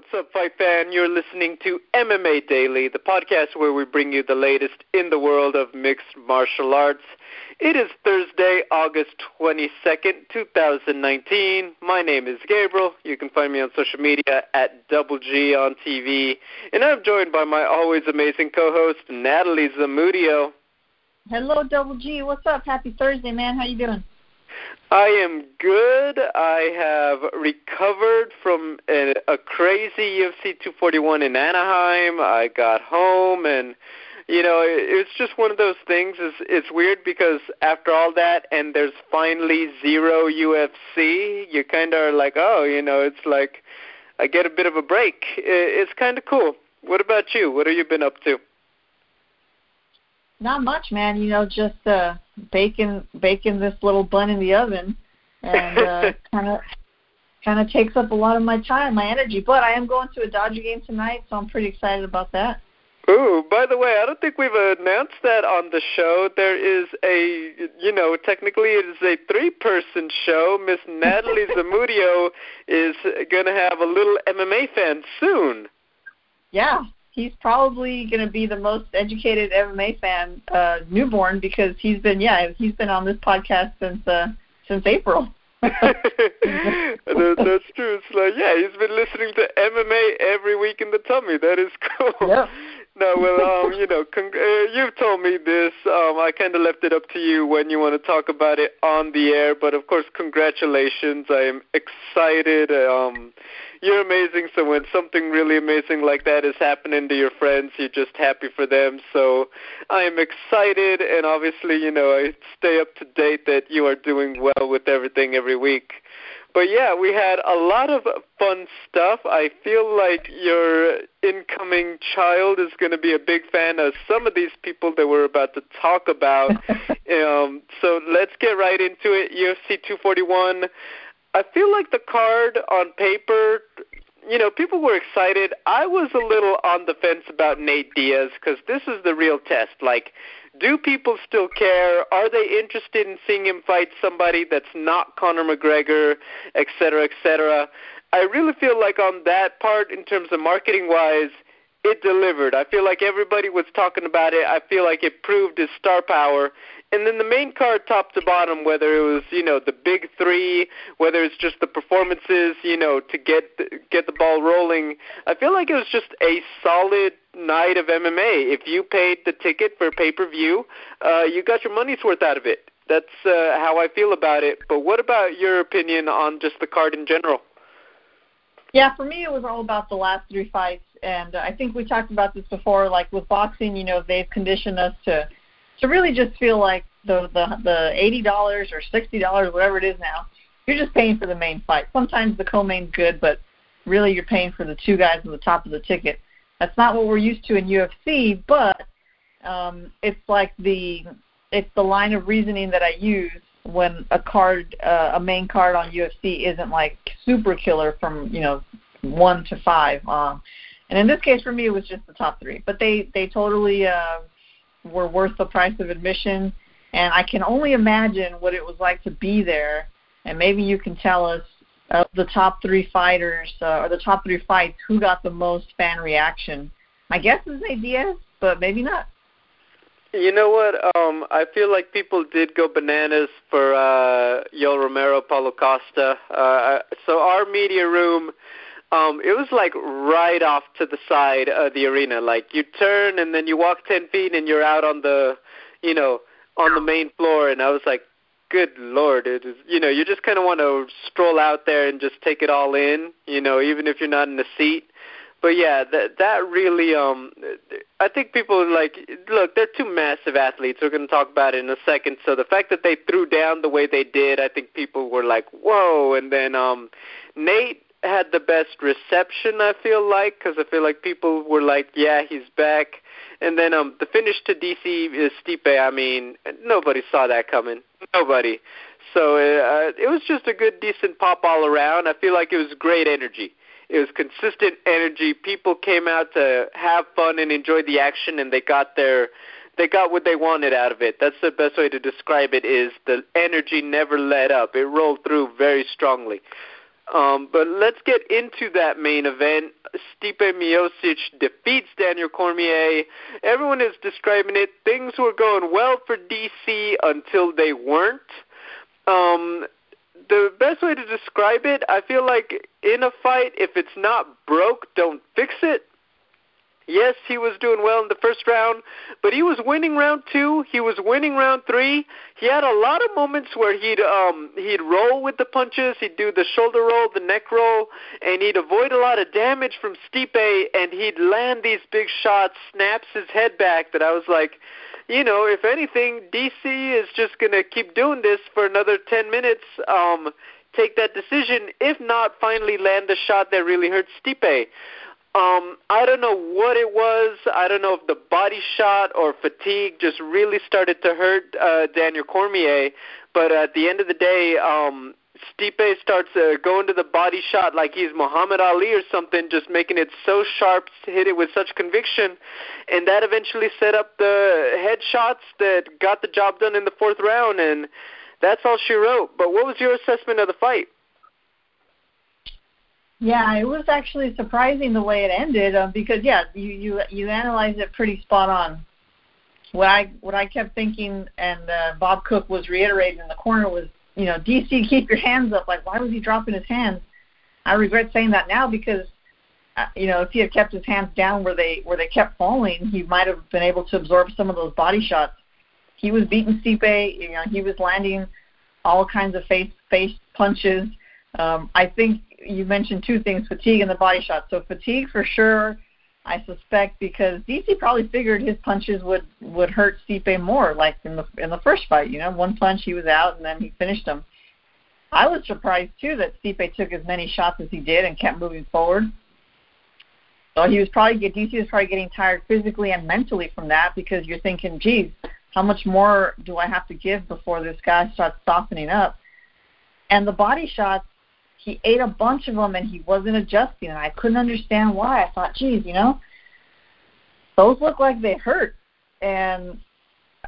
What's up, fight fan? You're listening to MMA Daily, the podcast where we bring you the latest in the world of mixed martial arts. It is Thursday, August 22nd, 2019. My name is Gabriel. You can find me on social media at Double G on TV. And I'm joined by my always amazing co-host, Natalie Zamudio. Hello, Double G. What's up? Happy Thursday, man. How you doing? I am good. I have recovered from a, a crazy UFC 241 in Anaheim. I got home and you know, it, it's just one of those things. It's, it's weird because after all that, and there's finally zero UFC, you kind of are like, oh, you know, it's like I get a bit of a break. It, It's kind of cool. What about you? What have you been up to? Not much, man. You know, just uh baking baking this little bun in the oven, and uh kind of kind of takes up a lot of my time, my energy. But I am going to a Dodger game tonight, so I'm pretty excited about that. Ooh, by the way, I don't think we've announced that on the show. There is a, you know, technically it is a three-person show. Miss Natalie Zamudio is going to have a little MMA fan soon. Yeah, he's probably going to be the most educated MMA fan uh, newborn because he's been yeah he's been on this podcast since uh, since April. that, that's true. It's like yeah, he's been listening to MMA every week in the tummy. That is cool. Yeah. No, well, um, you know, con- uh, you've told me this. Um, I kind of left it up to you when you want to talk about it on the air. But of course, congratulations! I am excited. Um, you're amazing. So when something really amazing like that is happening to your friends, you're just happy for them. So I am excited, and obviously, you know, I stay up to date that you are doing well with everything every week. But yeah, we had a lot of fun stuff. I feel like your incoming child is going to be a big fan of some of these people that we're about to talk about. um, so let's get right into it. UFC 241. I feel like the card on paper, you know, people were excited. I was a little on the fence about Nate Diaz because this is the real test. Like, do people still care? Are they interested in seeing him fight somebody that's not Conor McGregor, et cetera, et cetera? I really feel like on that part, in terms of marketing wise, it delivered. I feel like everybody was talking about it. I feel like it proved his star power. And then the main card, top to bottom, whether it was you know the big three, whether it's just the performances, you know, to get the, get the ball rolling, I feel like it was just a solid night of MMA. If you paid the ticket for pay per view, uh, you got your money's worth out of it. That's uh, how I feel about it. But what about your opinion on just the card in general? Yeah, for me, it was all about the last three fights, and I think we talked about this before. Like with boxing, you know, they've conditioned us to to really just feel like the the the eighty dollars or sixty dollars, whatever it is now, you're just paying for the main fight. Sometimes the co-main's good, but really you're paying for the two guys at the top of the ticket. That's not what we're used to in UFC, but um, it's like the it's the line of reasoning that I use when a card, uh, a main card on UFC isn't like super killer from you know one to five. Um, and in this case, for me, it was just the top three. But they they totally uh, were worth the price of admission. And I can only imagine what it was like to be there. And maybe you can tell us of the top three fighters uh, or the top three fights, who got the most fan reaction? My guess is Nate Diaz, but maybe not. You know what? Um, I feel like people did go bananas for uh, Yoel Romero, Paulo Costa. Uh, so our media room, um, it was like right off to the side of the arena. Like you turn and then you walk ten feet and you're out on the, you know, on the main floor. And I was like, good lord, it is. You know, you just kind of want to stroll out there and just take it all in. You know, even if you're not in the seat but yeah, that that really um I think people like look, they're two massive athletes. We're going to talk about it in a second. So the fact that they threw down the way they did, I think people were like, "Whoa!" And then um Nate had the best reception. I feel like because I feel like people were like, "Yeah, he's back." And then um the finish to DC is Stipe. I mean, nobody saw that coming. Nobody. So uh, it was just a good, decent pop all around. I feel like it was great energy. It was consistent energy. People came out to have fun and enjoy the action, and they got their they got what they wanted out of it. That's the best way to describe it. Is the energy never let up? It rolled through very strongly. Um, but let's get into that main event. Stipe Miocic defeats Daniel Cormier. Everyone is describing it. Things were going well for DC until they weren't. Um, the best way to describe it, I feel like in a fight, if it's not broke, don't fix it. Yes, he was doing well in the first round, but he was winning round two. He was winning round three. He had a lot of moments where he'd um he'd roll with the punches. He'd do the shoulder roll, the neck roll, and he'd avoid a lot of damage from Stipe. And he'd land these big shots, snaps his head back. That I was like, you know, if anything, DC is just gonna keep doing this for another ten minutes. Um, take that decision. If not, finally land a shot that really hurts Stipe. Um, I don't know what it was. I don't know if the body shot or fatigue just really started to hurt uh, Daniel Cormier. But at the end of the day, um, Stipe starts uh, going to the body shot like he's Muhammad Ali or something, just making it so sharp, hit it with such conviction, and that eventually set up the headshots that got the job done in the fourth round. And that's all she wrote. But what was your assessment of the fight? Yeah, it was actually surprising the way it ended uh, because yeah, you you you analyzed it pretty spot on. What I what I kept thinking, and uh, Bob Cook was reiterating in the corner was, you know, DC, keep your hands up. Like, why was he dropping his hands? I regret saying that now because, uh, you know, if he had kept his hands down where they where they kept falling, he might have been able to absorb some of those body shots. He was beating Stipe. You know, he was landing all kinds of face face punches. Um, I think you mentioned two things: fatigue and the body shot. So fatigue for sure. I suspect because DC probably figured his punches would would hurt Stipe more, like in the in the first fight. You know, one punch he was out, and then he finished him. I was surprised too that Stipe took as many shots as he did and kept moving forward. So he was probably DC was probably getting tired physically and mentally from that because you're thinking, geez, how much more do I have to give before this guy starts softening up? And the body shots, he ate a bunch of them and he wasn't adjusting, and I couldn't understand why. I thought, geez, you know, those look like they hurt, and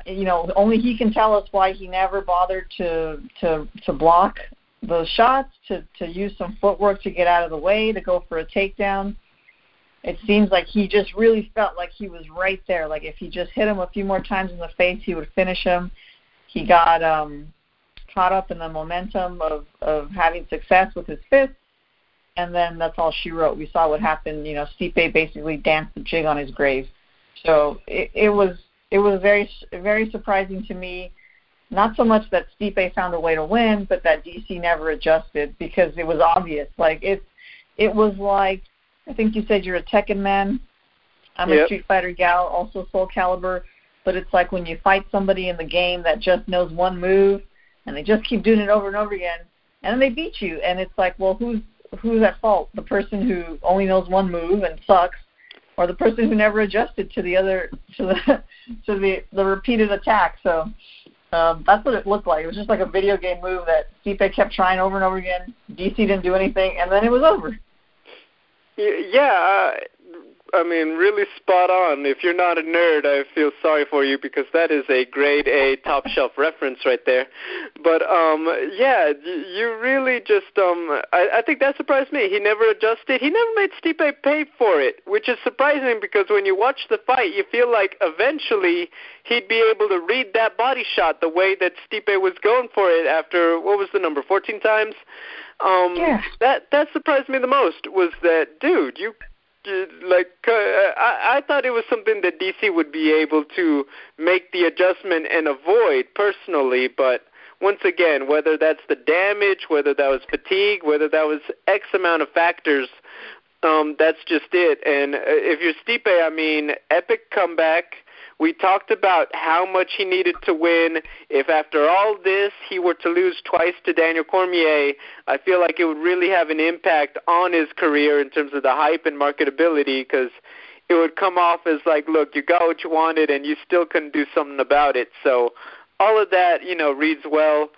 you know, only he can tell us why he never bothered to to to block those shots, to to use some footwork to get out of the way, to go for a takedown. It seems like he just really felt like he was right there. Like if he just hit him a few more times in the face, he would finish him. He got um caught up in the momentum of of having success with his fists, and then that's all she wrote. We saw what happened. You know, Stipe basically danced the jig on his grave. So it, it was it was very very surprising to me. Not so much that Stipe found a way to win, but that DC never adjusted because it was obvious. Like it it was like I think you said you're a Tekken man. I'm yep. a Street Fighter gal, also Soul Calibur. But it's like when you fight somebody in the game that just knows one move and they just keep doing it over and over again, and then they beat you, and it's like, well, who's who's at fault? The person who only knows one move and sucks, or the person who never adjusted to the other to the to the the repeated attack. So um, that's what it looked like. It was just like a video game move that Stipe kept trying over and over again. DC didn't do anything, and then it was over. Yeah, I mean, really spot on. If you're not a nerd, I feel sorry for you because that is a grade A top shelf reference right there. But um yeah, you really just um I, I think that surprised me. He never adjusted. He never made Stipe pay for it, which is surprising because when you watch the fight, you feel like eventually he'd be able to read that body shot the way that Stipe was going for it after what was the number 14 times. Um yeah. that that surprised me the most was that dude, you like uh, I, I thought it was something that DC would be able to make the adjustment and avoid personally, but once again, whether that's the damage, whether that was fatigue, whether that was X amount of factors, um, that's just it. And uh, if you're Stipe, I mean, epic comeback we talked about how much he needed to win. If after all this he were to lose twice to Daniel Cormier, I feel like it would really have an impact on his career in terms of the hype and marketability because it would come off as like, look, you got what you wanted and you still couldn't do something about it. So all of that, you know, reads well.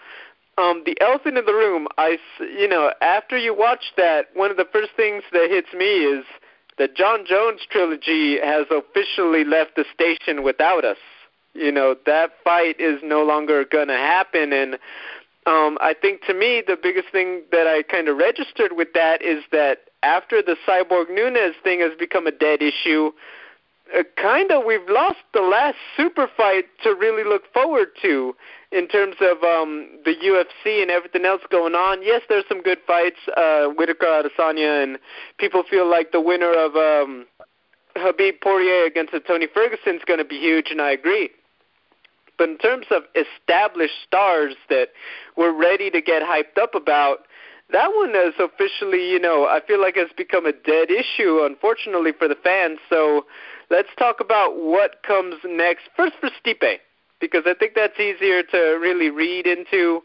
Um, the elephant in the room, I, you know, after you watch that, one of the first things that hits me is – the Jon Jones trilogy has officially left the station without us. You know, that fight is no longer going to happen and Um, I think to me the biggest thing that I kind of registered with that is that after the Cyborg Nunes thing has become a dead issue, uh, kind of we've lost the last super fight to really look forward to in terms of um, the UFC and everything else going on. Yes, there's some good fights, uh, Whitaker Adesanya, and people feel like the winner of um, Khabib Poirier against Tony Ferguson is going to be huge, and I agree. But in terms of established stars that we're ready to get hyped up about, that one is officially, you know, I feel like has become a dead issue, unfortunately, for the fans. So let's talk about what comes next. First for Stipe, because I think that's easier to really read into.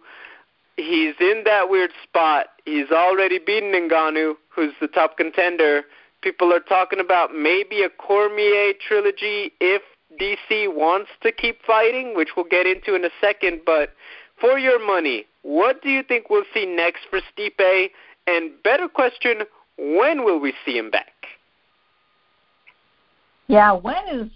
He's in that weird spot. He's already beaten Ngannou, who's the top contender. People are talking about maybe a Cormier trilogy if DC wants to keep fighting, which we'll get into in a second. But for your money, what do you think we'll see next for Stipe? And better question, when will we see him back? Yeah, when is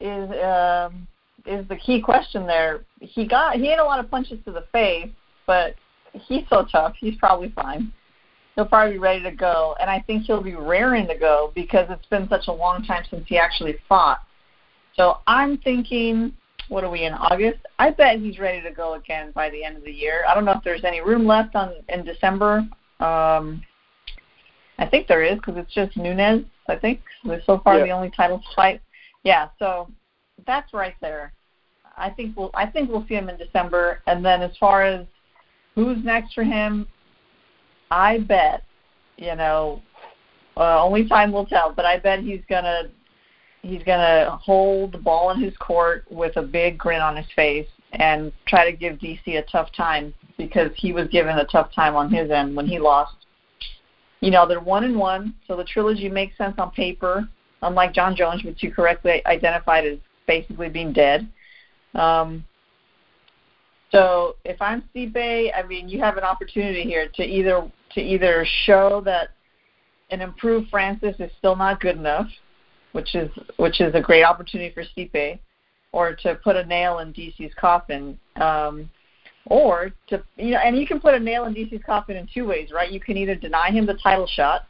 is um, is the key question there. He got he had a lot of punches to the face, but he's so tough. He's probably fine. He'll probably be ready to go, and I think he'll be raring to go because it's been such a long time since he actually fought. So I'm thinking, what are we in August? I bet he's ready to go again by the end of the year. I don't know if there's any room left on in December. Um, I think there is because it's just Nunes. I think was so far yeah. the only title fight. Yeah, so that's right there. I think we'll I think we'll see him in December. And then as far as who's next for him, I bet you know uh, only time will tell. But I bet he's gonna he's gonna hold the ball in his court with a big grin on his face and try to give DC a tough time because he was given a tough time on his end when he lost. You know, they're one and one, so the trilogy makes sense on paper, unlike Jon Jones, which you correctly identified as basically being dead. Um, so if I'm Stipe, I mean, you have an opportunity here to either to either show that an improved Francis is still not good enough, which is which is a great opportunity for Stipe, or to put a nail in DC's coffin, um, or to you know, and you can put a nail in DC's coffin in two ways, right? You can either deny him the title shot,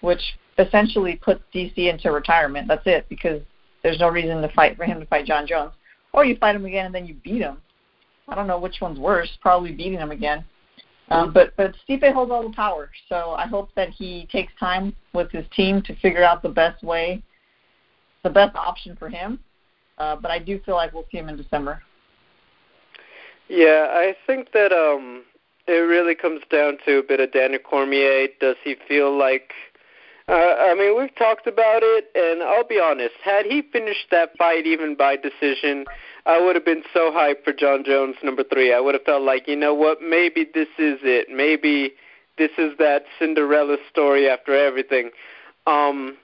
which essentially puts DC into retirement. That's it, because there's no reason to fight for him to fight Jon Jones or you fight him again and then you beat him. I don't know which one's worse. Probably beating him again. Um, but but Stipe holds all the power, so I hope that he takes time with his team to figure out the best way, the best option for him. Uh, but I do feel like we'll see him in December. Yeah, I think that um, it really comes down to a bit of Daniel Cormier. Does he feel like uh, I mean, we've talked about it, and I'll be honest. Had he finished that fight even by decision, I would have been so hyped for Jon Jones number three. I would have felt like, you know what, maybe this is it. Maybe this is that Cinderella story after everything. Um,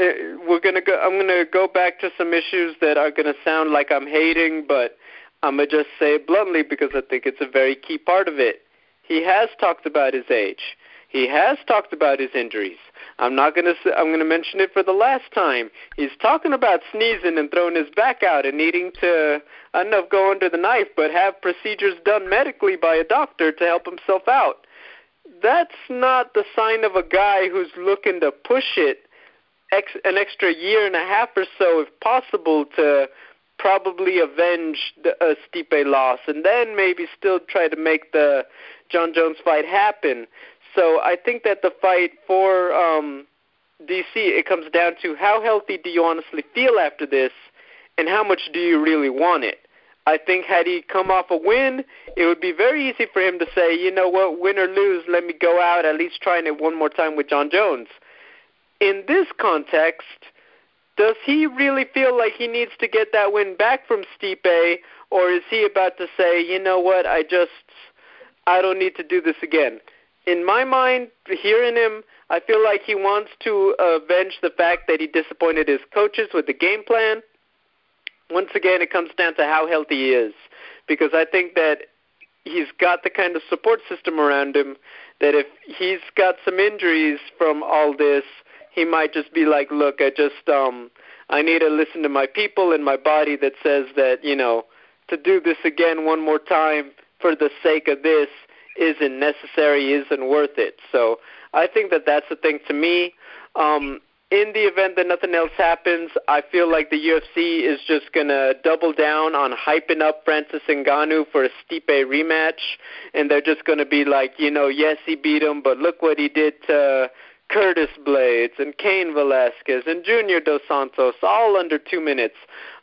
eh, we're gonna go. I'm gonna go back to some issues that are gonna sound like I'm hating, but I'm gonna just say it bluntly because I think it's a very key part of it. He has talked about his age. He has talked about his injuries. I'm not going to I'm going to mention it for the last time. He's talking about sneezing and throwing his back out and needing to I don't know if go under the knife, but have procedures done medically by a doctor to help himself out. That's not the sign of a guy who's looking to push it ex, an extra year and a half or so, if possible, to probably avenge the uh, Stipe loss, and then maybe still try to make the Jon Jones fight happen. So I think that the fight for um, DC it comes down to how healthy do you honestly feel after this, and how much do you really want it. I think had he come off a win, it would be very easy for him to say, you know what, win or lose, let me go out at least trying it one more time with Jon Jones. In this context, does he really feel like he needs to get that win back from Stipe, or is he about to say, you know what, I just, I don't need to do this again? In my mind, hearing him, I feel like he wants to avenge the fact that he disappointed his coaches with the game plan. Once again, it comes down to how healthy he is, because I think that he's got the kind of support system around him that if he's got some injuries from all this, he might just be like, "Look, I just um, I need to listen to my people and my body that says that you know to do this again one more time for the sake of this isn't necessary, isn't worth it. So I think that that's the thing to me. Um, in the event that nothing else happens, I feel like the UFC is just going to double down on hyping up Francis Ngannou for a Stipe rematch, and they're just going to be like, you know, yes, he beat him, but look what he did to Curtis Blaydes and Cain Velasquez and Junior Dos Santos, all under two minutes.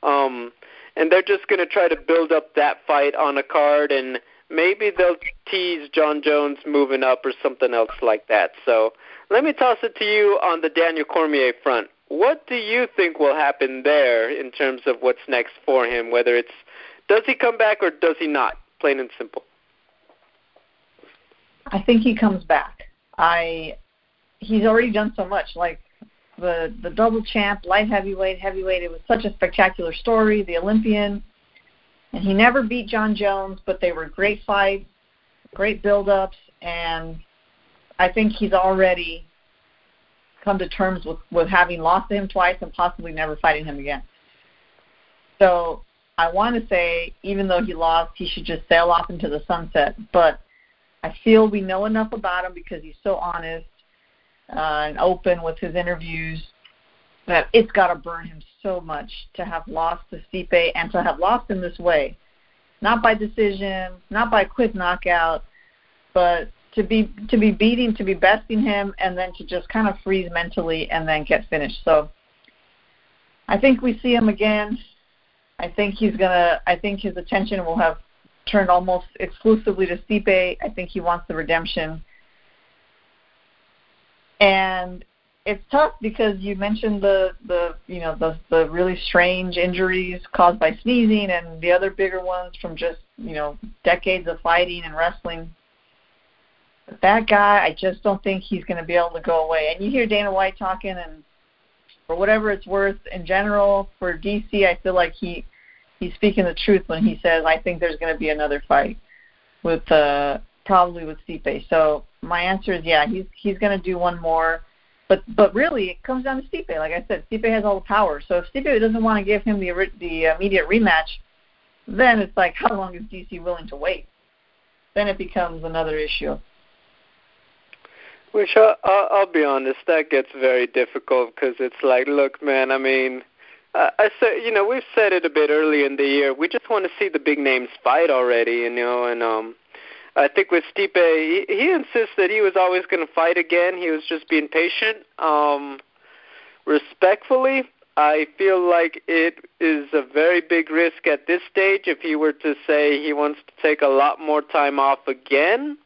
Um, and they're just going to try to build up that fight on a card, and maybe they'll tease Jon Jones moving up or something else like that. So let me toss it to you on the Daniel Cormier front. What do you think will happen there in terms of what's next for him? Whether it's does he come back or does he not? Plain and simple. I think he comes back. I he's already done so much. Like the the double champ, light heavyweight, heavyweight. It was such a spectacular story. The Olympian, and he never beat Jon Jones, but they were great fights, great build-ups, and I think he's already come to terms with with having lost to him twice and possibly never fighting him again. So I want to say, even though he lost, he should just sail off into the sunset. But I feel we know enough about him because he's so honest uh, and open with his interviews that it's got to burn him so much to have lost to Stipe and to have lost in this way, not by decision, not by quick knockout, but to be to be beating, to be besting him, and then to just kind of freeze mentally and then get finished. So I think we see him again. I think he's gonna. I think his attention will have turned almost exclusively to Stipe. I think he wants the redemption and it's tough because you mentioned the the you know the the really strange injuries caused by sneezing and the other bigger ones from just you know decades of fighting and wrestling. But that guy, I just don't think he's going to be able to go away. And you hear Dana White talking, and for whatever it's worth, in general for DC, I feel like he he's speaking the truth when he says I think there's going to be another fight with uh probably with Stipe. So my answer is yeah, he's he's going to do one more. But but really, it comes down to Stipe. Like I said, Stipe has all the power. So if Stipe doesn't want to give him the the immediate rematch, then it's like how long is DC willing to wait? Then it becomes another issue. Which I'll, I'll be honest, that gets very difficult because it's like, look, man. I mean, I, I said, you know, we've said it a bit early in the year. We just want to see the big names fight already, you know, and um I think with Stipe, he, he insists that he was always going to fight again. He was just being patient. Um, respectfully, I feel like it is a very big risk at this stage if he were to say he wants to take a lot more time off again.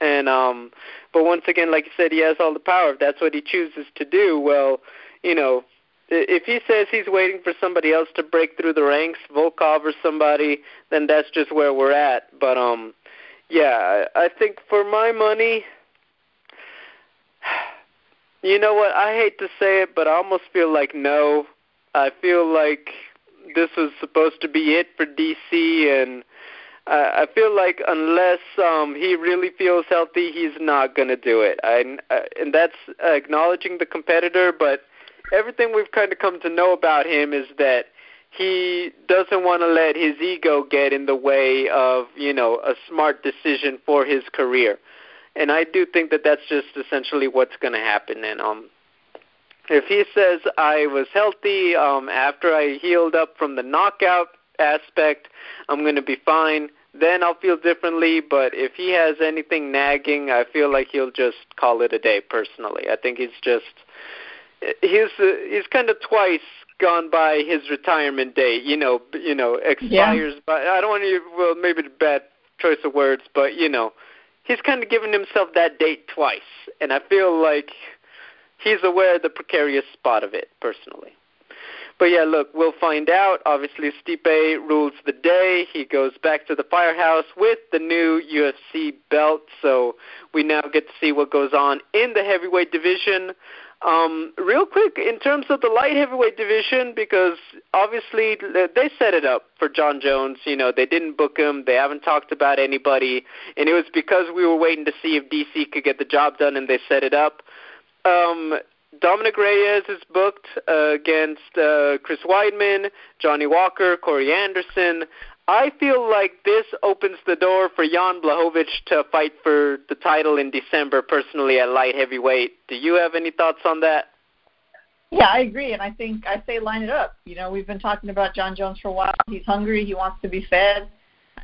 And um, but once again, like you said, he has all the power. If that's what he chooses to do, well, you know, if he says he's waiting for somebody else to break through the ranks, Volkov or somebody, then that's just where we're at. But um yeah, I think for my money, you know what? I hate to say it, but I almost feel like no. I feel like this was supposed to be it for DC, and I, I feel like unless um, he really feels healthy, he's not going to do it. I, uh, and that's acknowledging the competitor, but everything we've kind of come to know about him is that he doesn't want to let his ego get in the way of you know a smart decision for his career. And i do think that that's just essentially what's going to happen. And um if he says i was healthy um after i healed up from the knockout aspect i'm going to be fine then i'll feel differently. But if he has anything nagging i feel like he'll just call it a day personally. I think he's just he's uh, he's kind of twice gone by his retirement date. You know, you know, expires. Yeah. But I don't want to. Well, maybe the bad choice of words, but you know, he's kind of given himself that date twice, and I feel like he's aware of the precarious spot of it personally. But yeah, look, we'll find out. Obviously, Stipe rules the day. He goes back to the firehouse with the new UFC belt, so we now get to see what goes on in the heavyweight division. Um, real quick, in terms of the light heavyweight division, because obviously they set it up for Jon Jones. You know, they didn't book him. They haven't talked about anybody, and it was because we were waiting to see if DC could get the job done, and they set it up. Um, Dominick Reyes is booked uh, against uh, Chris Weidman, Johnny Walker, Corey Anderson. I feel like this opens the door for Jan Blachowicz to fight for the title in December personally at light heavyweight. Do you have any thoughts on that? Yeah, I agree, and I think I say line it up. You know, we've been talking about Jon Jones for a while. He's hungry. He wants to be fed.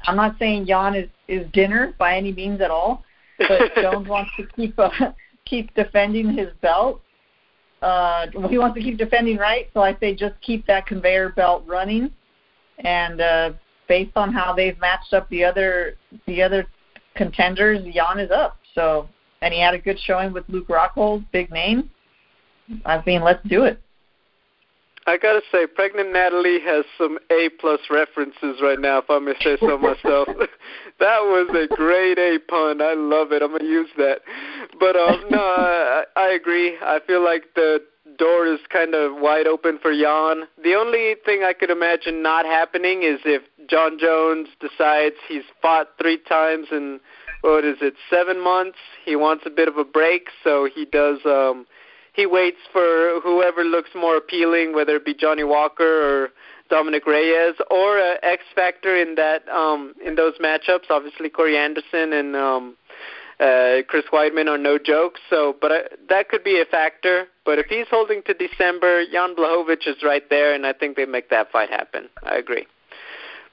I'm not saying Jan is is dinner by any means at all, but Jones wants to keep uh, keep defending his belt. Uh, he wants to keep defending, right? So I say just keep that conveyor belt running, and uh, based on how they've matched up the other the other contenders, Jan is up. So and he had a good showing with Luke Rockhold, big name. I mean, let's do it. I gotta say, pregnant Natalie has some A plus references right now. If I may say so myself, that was a great A pun. I love it. I'm gonna use that. But um, no, I, I agree. I feel like the door is kind of wide open for Jan. The only thing I could imagine not happening is if Jon Jones decides he's fought three times in what is it, seven months. He wants a bit of a break, so he does. um he waits for whoever looks more appealing, whether it be Johnny Walker or Dominick Reyes or uh, X Factor in that um, in those matchups. Obviously, Corey Anderson and um, uh, Chris Weidman are no joke. So, but uh, that could be a factor. But if he's holding to December, Jan Blachowicz is right there, and I think they make that fight happen. I agree.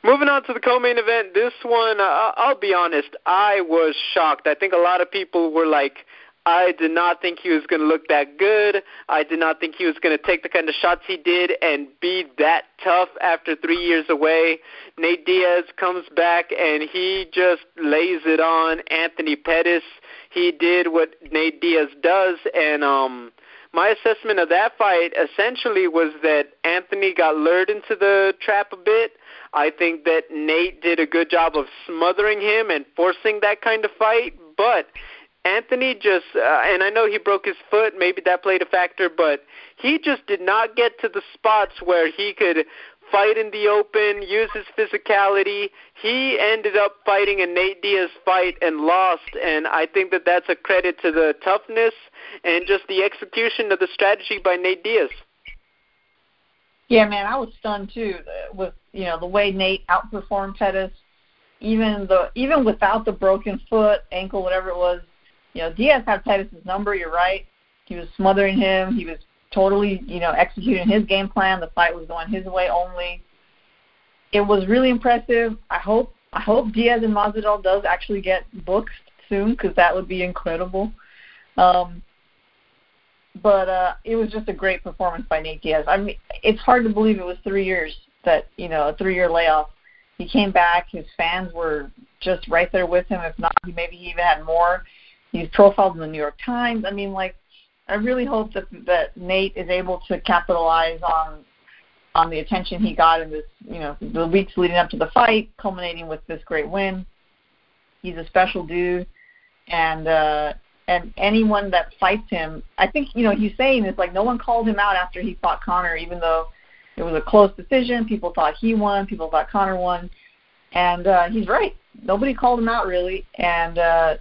Moving on to the co-main event, this one, uh, I'll be honest, I was shocked. I think a lot of people were like, I did not think he was going to look that good. I did not think he was going to take the kind of shots he did and be that tough after three years away. Nate Diaz comes back and he just lays it on Anthony Pettis. He did what Nate Diaz does, and um, my assessment of that fight essentially was that Anthony got lured into the trap a bit. I think that Nate did a good job of smothering him and forcing that kind of fight, but Anthony just, uh, and I know he broke his foot, maybe that played a factor, but he just did not get to the spots where he could fight in the open, use his physicality. He ended up fighting a Nate Diaz fight and lost, and I think that that's a credit to the toughness and just the execution of the strategy by Nate Diaz. Yeah, man, I was stunned too with you know the way Nate outperformed Pettis, even the even without the broken foot, ankle, whatever it was you know, Diaz had Pettis' number. You're right. He was smothering him. He was totally, you know, executing his game plan. The fight was going his way only. It was really impressive. I hope I hope Diaz and Masvidal does actually get booked soon because that would be incredible. Um, but uh, it was just a great performance by Nate Diaz. I mean, it's hard to believe it was three years that you know a three-year layoff. He came back. His fans were just right there with him. If not, maybe he even had more. He's profiled in the New York Times. I mean, like, I really hope that that Nate is able to capitalize on on the attention he got in this, you know, the weeks leading up to the fight, culminating with this great win. He's a special dude, and uh, and anyone that fights him, I think you know he's saying it's like no one called him out after he fought Conor, even though it was a close decision. People thought he won, people thought Conor won, and uh, he's right. Nobody called him out really, and uh,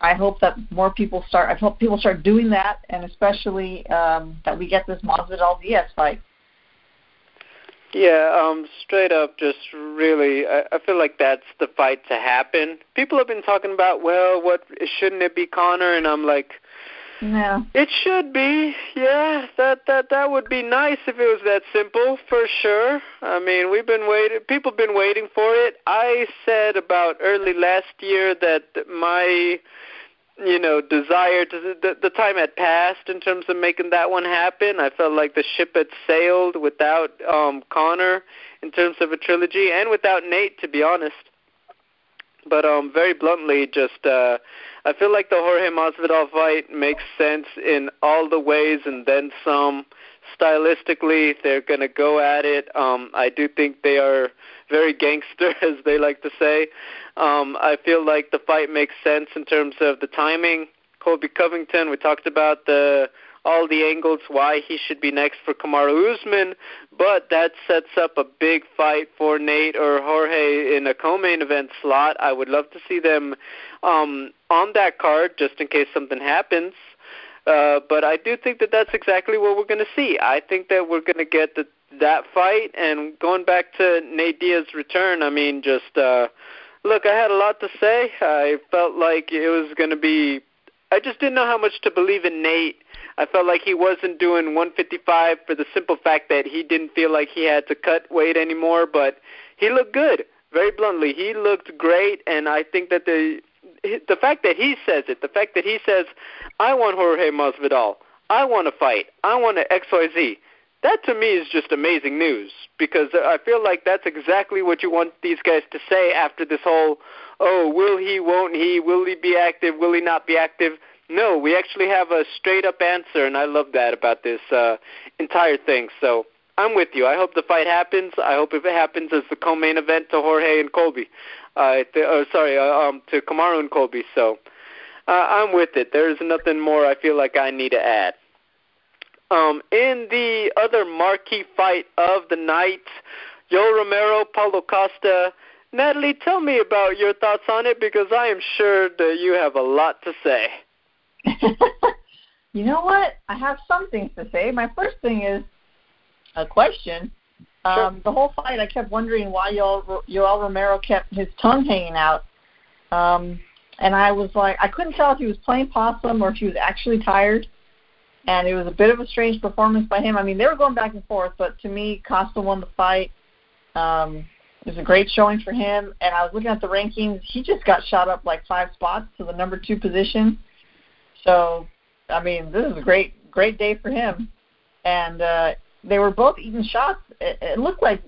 I hope that more people start. I hope people start doing that, and especially um, that we get this Masvidal Diaz fight. Yeah, um, straight up, just really, I, I feel like that's the fight to happen. People have been talking about, well, what shouldn't it be Conor? And I'm like, no. It should be. Yeah, that that that would be nice if it was that simple, for sure. I mean, we've been waiting. People have been waiting for it. I said about early last year that my you know, desire to the, the time had passed in terms of making that one happen. I felt like the ship had sailed without um Conor in terms of a trilogy and without Nate to be honest. But um very bluntly just uh I feel like the Jorge Masvidal fight makes sense in all the ways and then some. Stylistically, they're to go at it. Um I do think they are very gangster as they like to say. Um, I feel like the fight makes sense in terms of the timing. Colby Covington, we talked about the all the angles why he should be next for Kamaru Usman, but that sets up a big fight for Nate or Jorge in a co-main event slot. I would love to see them um, on that card just in case something happens. Uh, but I do think that that's exactly what we're going to see. I think that we're going to get the that fight. And going back to Nate Diaz's return, I mean, just uh, look, I had a lot to say. I felt like it was going to be. I just didn't know how much to believe in Nate. I felt like he wasn't doing 155 for the simple fact that he didn't feel like he had to cut weight anymore, but he looked good. Very bluntly, he looked great, and I think that the the fact that he says it, the fact that he says, "I want Jorge Masvidal, I want to fight, I want to X Y Z," that to me is just amazing news because I feel like that's exactly what you want these guys to say after this whole, "Oh, will he? Won't he? Will he be active? Will he not be active?" No, we actually have a straight up answer, and I love that about this uh, entire thing. So I'm with you. I hope the fight happens. I hope if it happens it's the co-main event to Jorge and Colby, uh, oh, sorry, uh, um, to Kamaru and Colby. So uh, I'm with it. There's nothing more I feel like I need to add. Um, in the other marquee fight of the night, Yoel Romero, Paulo Costa. Natalie, tell me about your thoughts on it because I am sure that you have a lot to say. you know what? I have some things to say. My first thing is a question. Sure. Um, the whole fight, I kept wondering why Yoel, Yoel Romero kept his tongue hanging out. Um, and I was like, I couldn't tell if he was playing possum or if he was actually tired. And it was a bit of a strange performance by him. I mean, they were going back and forth, but to me, Costa won the fight. Um, it was a great showing for him. And I was looking at the rankings. He just got shot up like five spots to the number two position. So, I mean, this is a great, great day for him. And uh, they were both eating shots. It, it looked like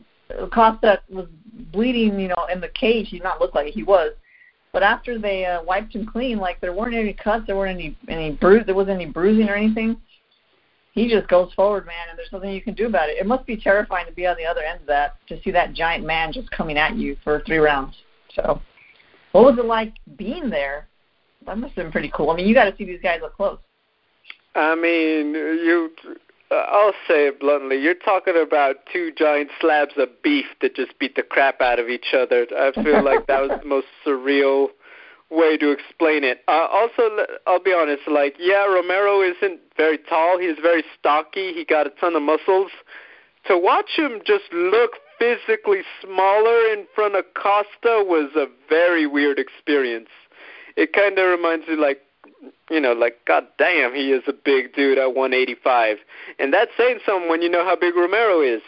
Costa was bleeding, you know, in the cage. He did not look like. He was. But after they uh, wiped him clean, like there weren't any cuts, there weren't any any bruise, there wasn't any bruising or anything. He just goes forward, man, and there's nothing you can do about it. It must be terrifying to be on the other end of that, to see that giant man just coming at you for three rounds. So, what was it like being there that must have been pretty cool. I mean, you got to see these guys up close. I mean, you. I'll say it bluntly. You're talking about two giant slabs of beef that just beat the crap out of each other. I feel like that was the most surreal way to explain it. Uh, also, I'll be honest. Like, yeah, Romero isn't very tall. He's very stocky. He got a ton of muscles. To watch him just look physically smaller in front of Costa was a very weird experience it kind of reminds me like you know, like God damn, he is a big dude at 185, and that's saying something when you know how big Romero is.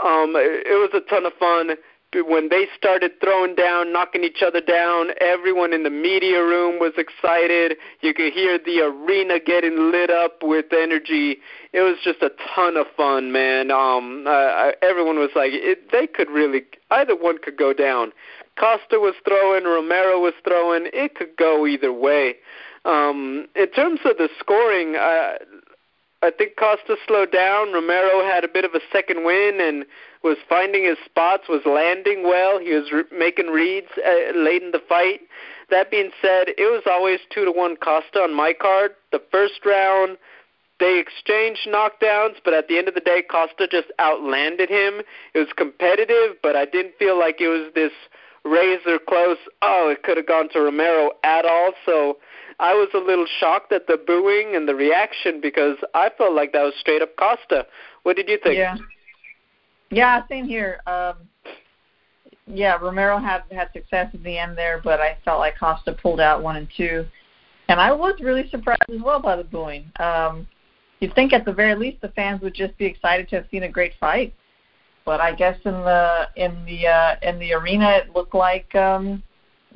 Um, it, it was a ton of fun when they started throwing down, knocking each other down. Everyone in the media room was excited. You could hear the arena getting lit up with energy. It was just a ton of fun, man. Um, uh, everyone was like, it, they could really, either one could go down. Costa was throwing, Romero was throwing. It could go either way. Um, in terms of the scoring, I, I think Costa slowed down. Romero had a bit of a second win and was finding his spots, was landing well. He was re- making reads uh, late in the fight. That being said, it was always two to one Costa on my card. The first round, they exchanged knockdowns, but at the end of the day, Costa just outlanded him. It was competitive, but I didn't feel like it was this razor close. Oh, it could have gone to Romero at all. So I was a little shocked at the booing and the reaction because I felt like that was straight up Costa. What did you think? Yeah. Yeah, same here. Um, yeah, Romero had had success at the end there, but I felt like Costa pulled out one and two, and I was really surprised as well by the booing. Um, you'd think at the very least the fans would just be excited to have seen a great fight, but I guess in the in the uh, in the arena it looked like um,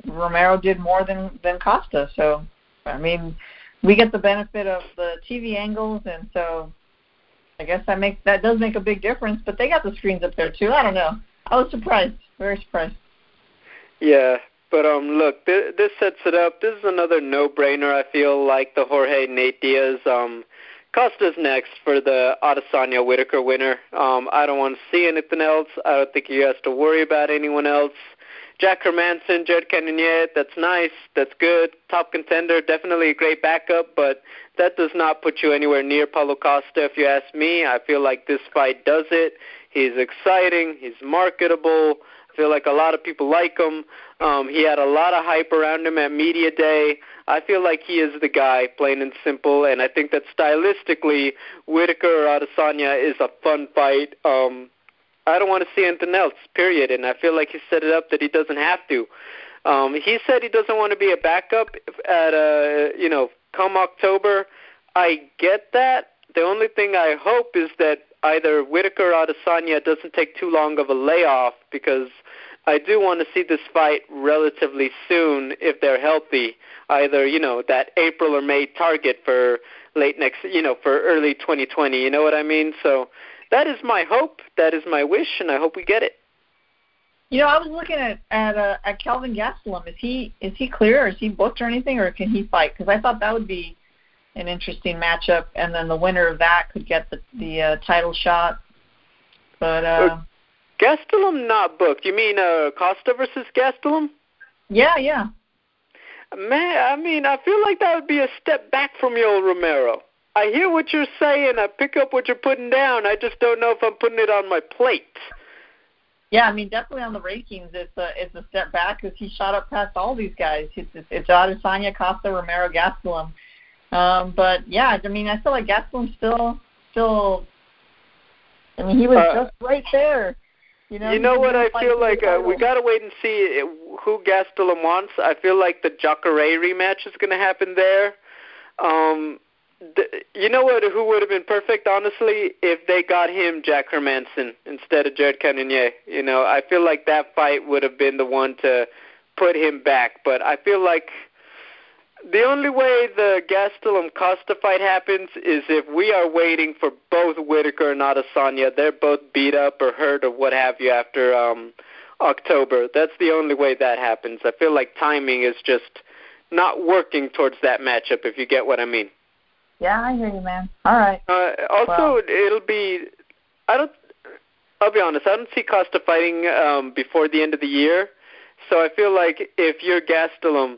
Romero did more than than Costa. So I mean, we get the benefit of the TV angles, and so I guess that makes that does make a big difference. But they got the screens up there too. I don't know. I was surprised, very surprised. Yeah, but um, look, this, this sets it up. This is another no-brainer. I feel like the Jorge Nate Diaz um Costa's next for the Adesanya Whitaker winner. Um, I don't want to see anything else. I don't think he has to worry about anyone else. Jack Hermansson, Jared Cannonier, that's nice, that's good, top contender, definitely a great backup, but that does not put you anywhere near Paulo Costa. If you ask me, I feel like this fight does it. He's exciting, he's marketable. I feel like a lot of people like him. Um, he had a lot of hype around him at media day. I feel like he is the guy, plain and simple. And I think that stylistically, Whitaker Adesanya is a fun fight. Um, I don't want to see anything else. Period. And I feel like he set it up that he doesn't have to. Um, he said he doesn't want to be a backup at a uh, you know come October. I get that. The only thing I hope is that either Whitaker or Adesanya doesn't take too long of a layoff because I do want to see this fight relatively soon if they're healthy. Either you know that April or May target for late next, you know, for early 2020. You know what I mean? So that is my hope. That is my wish, and I hope we get it. You know, I was looking at at uh, at Kelvin Gastelum. Is he is he clear, or is he booked or anything, or can he fight? Because I thought that would be an interesting matchup, and then the winner of that could get the the uh, title shot. But uh, Gastelum not booked. You mean uh, Costa versus Gastelum? Yeah, yeah. Man, I mean, I feel like that would be a step back from Yoel Romero. I hear what you're saying. I pick up what you're putting down. I just don't know if I'm putting it on my plate. Yeah, I mean, definitely on the rankings, it's a it's a step back because he shot up past all these guys. It's it's, it's Adesanya, Costa, Romero, Gastelum. Um, but yeah, I mean, I feel like Gastelum's still still. I mean, he was uh, just right there. You know, you know what I feel like? Uh, we gotta wait and see who Gastelum wants. I feel like the Jacare rematch is gonna happen there. Um, the, you know what? Who would have been perfect, honestly, if they got him Jack Hermansson instead of Jared Cannonier. You know, I feel like that fight would have been the one to put him back. But I feel like the only way the Gastelum Costa fight happens is if we are waiting for both Whittaker and Adesanya. They're both beat up or hurt or what have you after um October. That's the only way that happens. I feel like timing is just not working towards that matchup. If you get what I mean. Yeah, I hear you, man. All right. Uh, also, well. it'll be. I don't. I'll be honest. I don't see Costa fighting um, before the end of the year. So I feel like if you're Gastelum,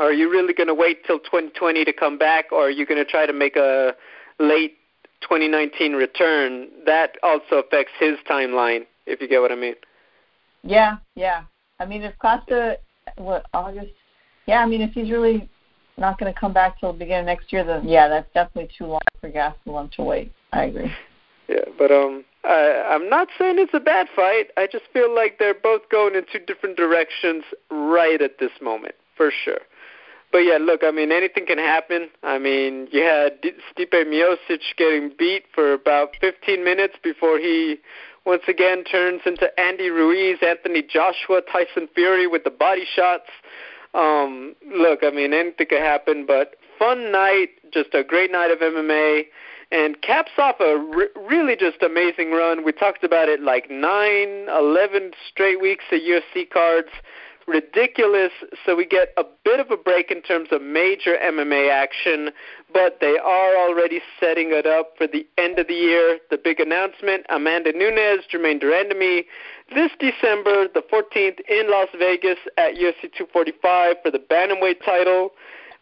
are you really going to wait till 2020 to come back, or are you going to try to make a late 2019 return? That also affects his timeline, if you get what I mean. Yeah, yeah. I mean, if Costa, what August? Yeah, I mean, if he's really not going to come back till the beginning of next year, then yeah, that's definitely too long for Gastelum to wait. I agree. Yeah, but um, I, I'm not saying it's a bad fight. I just feel like they're both going in two different directions right at this moment, for sure. But yeah, look, I mean, anything can happen. I mean, you had Stipe Miocic getting beat for about 15 minutes before he once again turns into Andy Ruiz, Anthony Joshua, Tyson Fury with the body shots. Um, look, I mean, anything could happen, but fun night, just a great night of MMA, and caps off a re- really just amazing run. We talked about it like nine, eleven straight weeks of UFC cards ridiculous. So we get a bit of a break in terms of major MMA action, but they are already setting it up for the end of the year. The big announcement Amanda Nunes, Germaine de Randamie, this December, the 14th, in Las Vegas at UFC 245 for the Bantamweight title.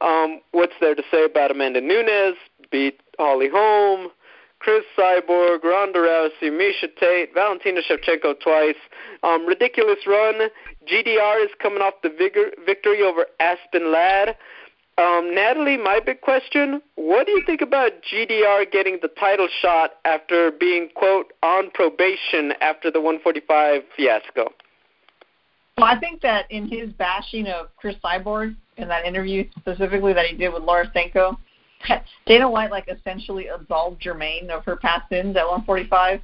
Um, what's there to say about Amanda Nunes? Beat Holly Holm. Cris Cyborg, Ronda Rousey, Miesha Tate, Valentina Shevchenko twice. Um, ridiculous run. GDR is coming off the vigor, victory over Aspen Ladd. Um, Natalie, my big question: What do you think about GDR getting the title shot after being quote on probation after the 145 fiasco? Well, I think that in his bashing of Cris Cyborg in that interview specifically that he did with Laura Sanko, Dana White like essentially absolved Germaine of her past sins at 145,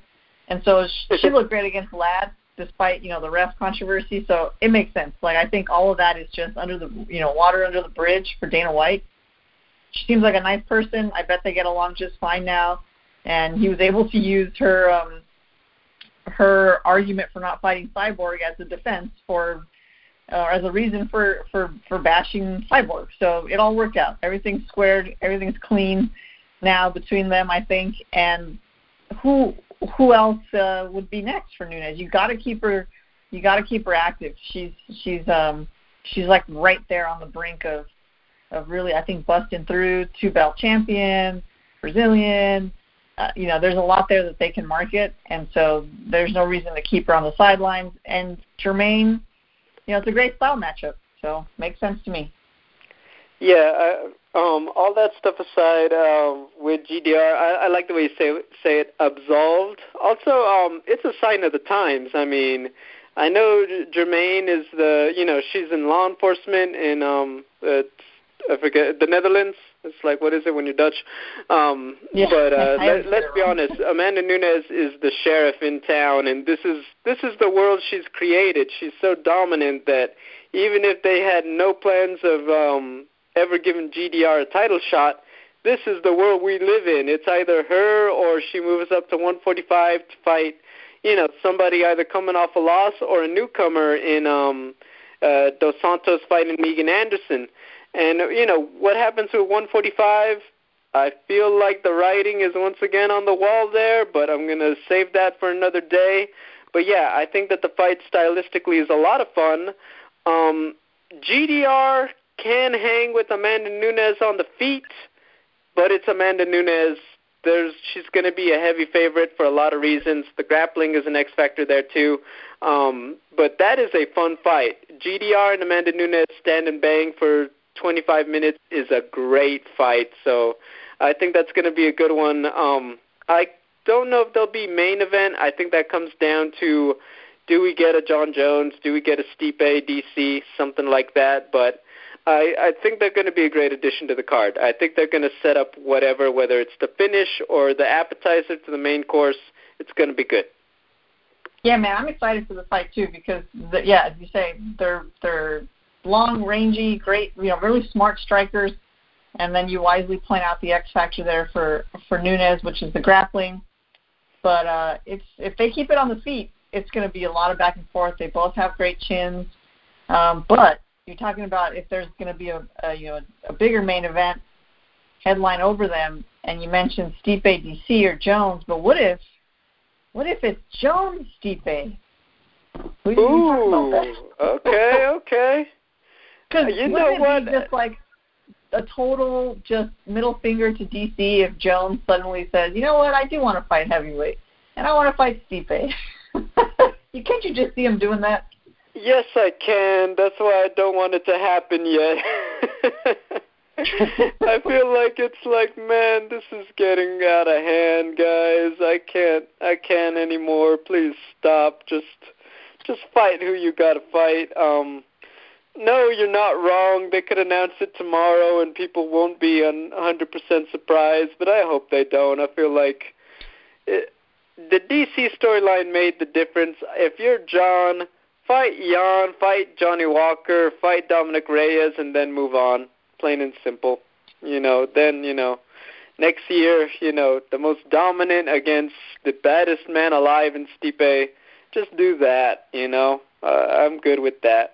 and so she looked great against Ladd despite you know the ref controversy. So it makes sense. Like I think all of that is just under the you know water under the bridge for Dana White. She seems like a nice person. I bet they get along just fine now. And he was able to use her um, her argument for not fighting Cyborg as a defense for uh, as a reason for for for bashing Cyborg. So it all worked out. Everything's squared. Everything's clean now between them, I think. And who who else uh, would be next for Nunes? You got to keep her. You got to keep her active. She's she's um she's like right there on the brink of of really I think busting through two belt champion, Brazilian. Uh, you know, there's a lot there that they can market, and so there's no reason to keep her on the sidelines. And Germaine, you know, it's a great style matchup, so makes sense to me. Yeah, I, um, all that stuff aside, um, with GDR, I, I like the way you say say it, absolved. Also, um, it's a sign of the times. I mean, I know Germaine is the, you know, she's in law enforcement in, um, uh, I forget the Netherlands. It's like what is it when you're Dutch? Um, yeah, but uh, let, let's be honest. Amanda Nunes is the sheriff in town, and this is this is the world she's created. She's so dominant that even if they had no plans of um, ever giving GDR a title shot, this is the world we live in. It's either her or she moves up to 145 to fight, you know, somebody either coming off a loss or a newcomer in um, uh, Dos Santos fighting Megan Anderson. And you know what happens with 145? I feel like the writing is once again on the wall there, but I'm gonna save that for another day. But yeah, I think that the fight stylistically is a lot of fun. Um, GDR can hang with Amanda Nunes on the feet, but it's Amanda Nunes. There's she's going to be a heavy favorite for a lot of reasons. The grappling is an X factor there too, um, but that is a fun fight. GDR and Amanda Nunes stand and bang for 25 minutes is a great fight. So I think that's going to be a good one. Um, I don't know if there'll be main event. I think that comes down to do we get a Jon Jones? Do we get a Stipe DC? Something like that. But I, I think they're going to be a great addition to the card. I think they're going to set up whatever, whether it's the finish or the appetizer to the main course. It's going to be good. Yeah, man, I'm excited for the fight too because, the, yeah, as you say, they're they're long, rangy, great, you know, really smart strikers. And then you wisely point out the X factor there for for Nunes, which is the grappling. But uh, it's if they keep it on the feet, it's going to be a lot of back and forth. They both have great chins, um, but you're talking about if there's going to be a, a you know a bigger main event headline over them, and you mentioned Stipe DC or Jones, but what if what if it's Jones Stipe? Ooh, okay, okay. Because you know what? Just like a total just middle finger to DC if Jones suddenly says, you know what, I do want to fight heavyweight, and I want to fight Stipe. you can't you just see him doing that? Yes, I can. That's why I don't want it to happen yet. I feel like it's like, man, this is getting out of hand, guys. I can't, I can't anymore. Please stop. Just, just fight who you got to fight. Um, no, you're not wrong. They could announce it tomorrow, and people won't be 100% surprised. But I hope they don't. I feel like it, the DC storyline made the difference. If you're Jon, fight Jan, fight Johnny Walker, fight Dominick Reyes, and then move on. Plain and simple. You know, then you know, next year, you know, the most dominant against the baddest man alive in Stipe. Just do that. You know, uh, I'm good with that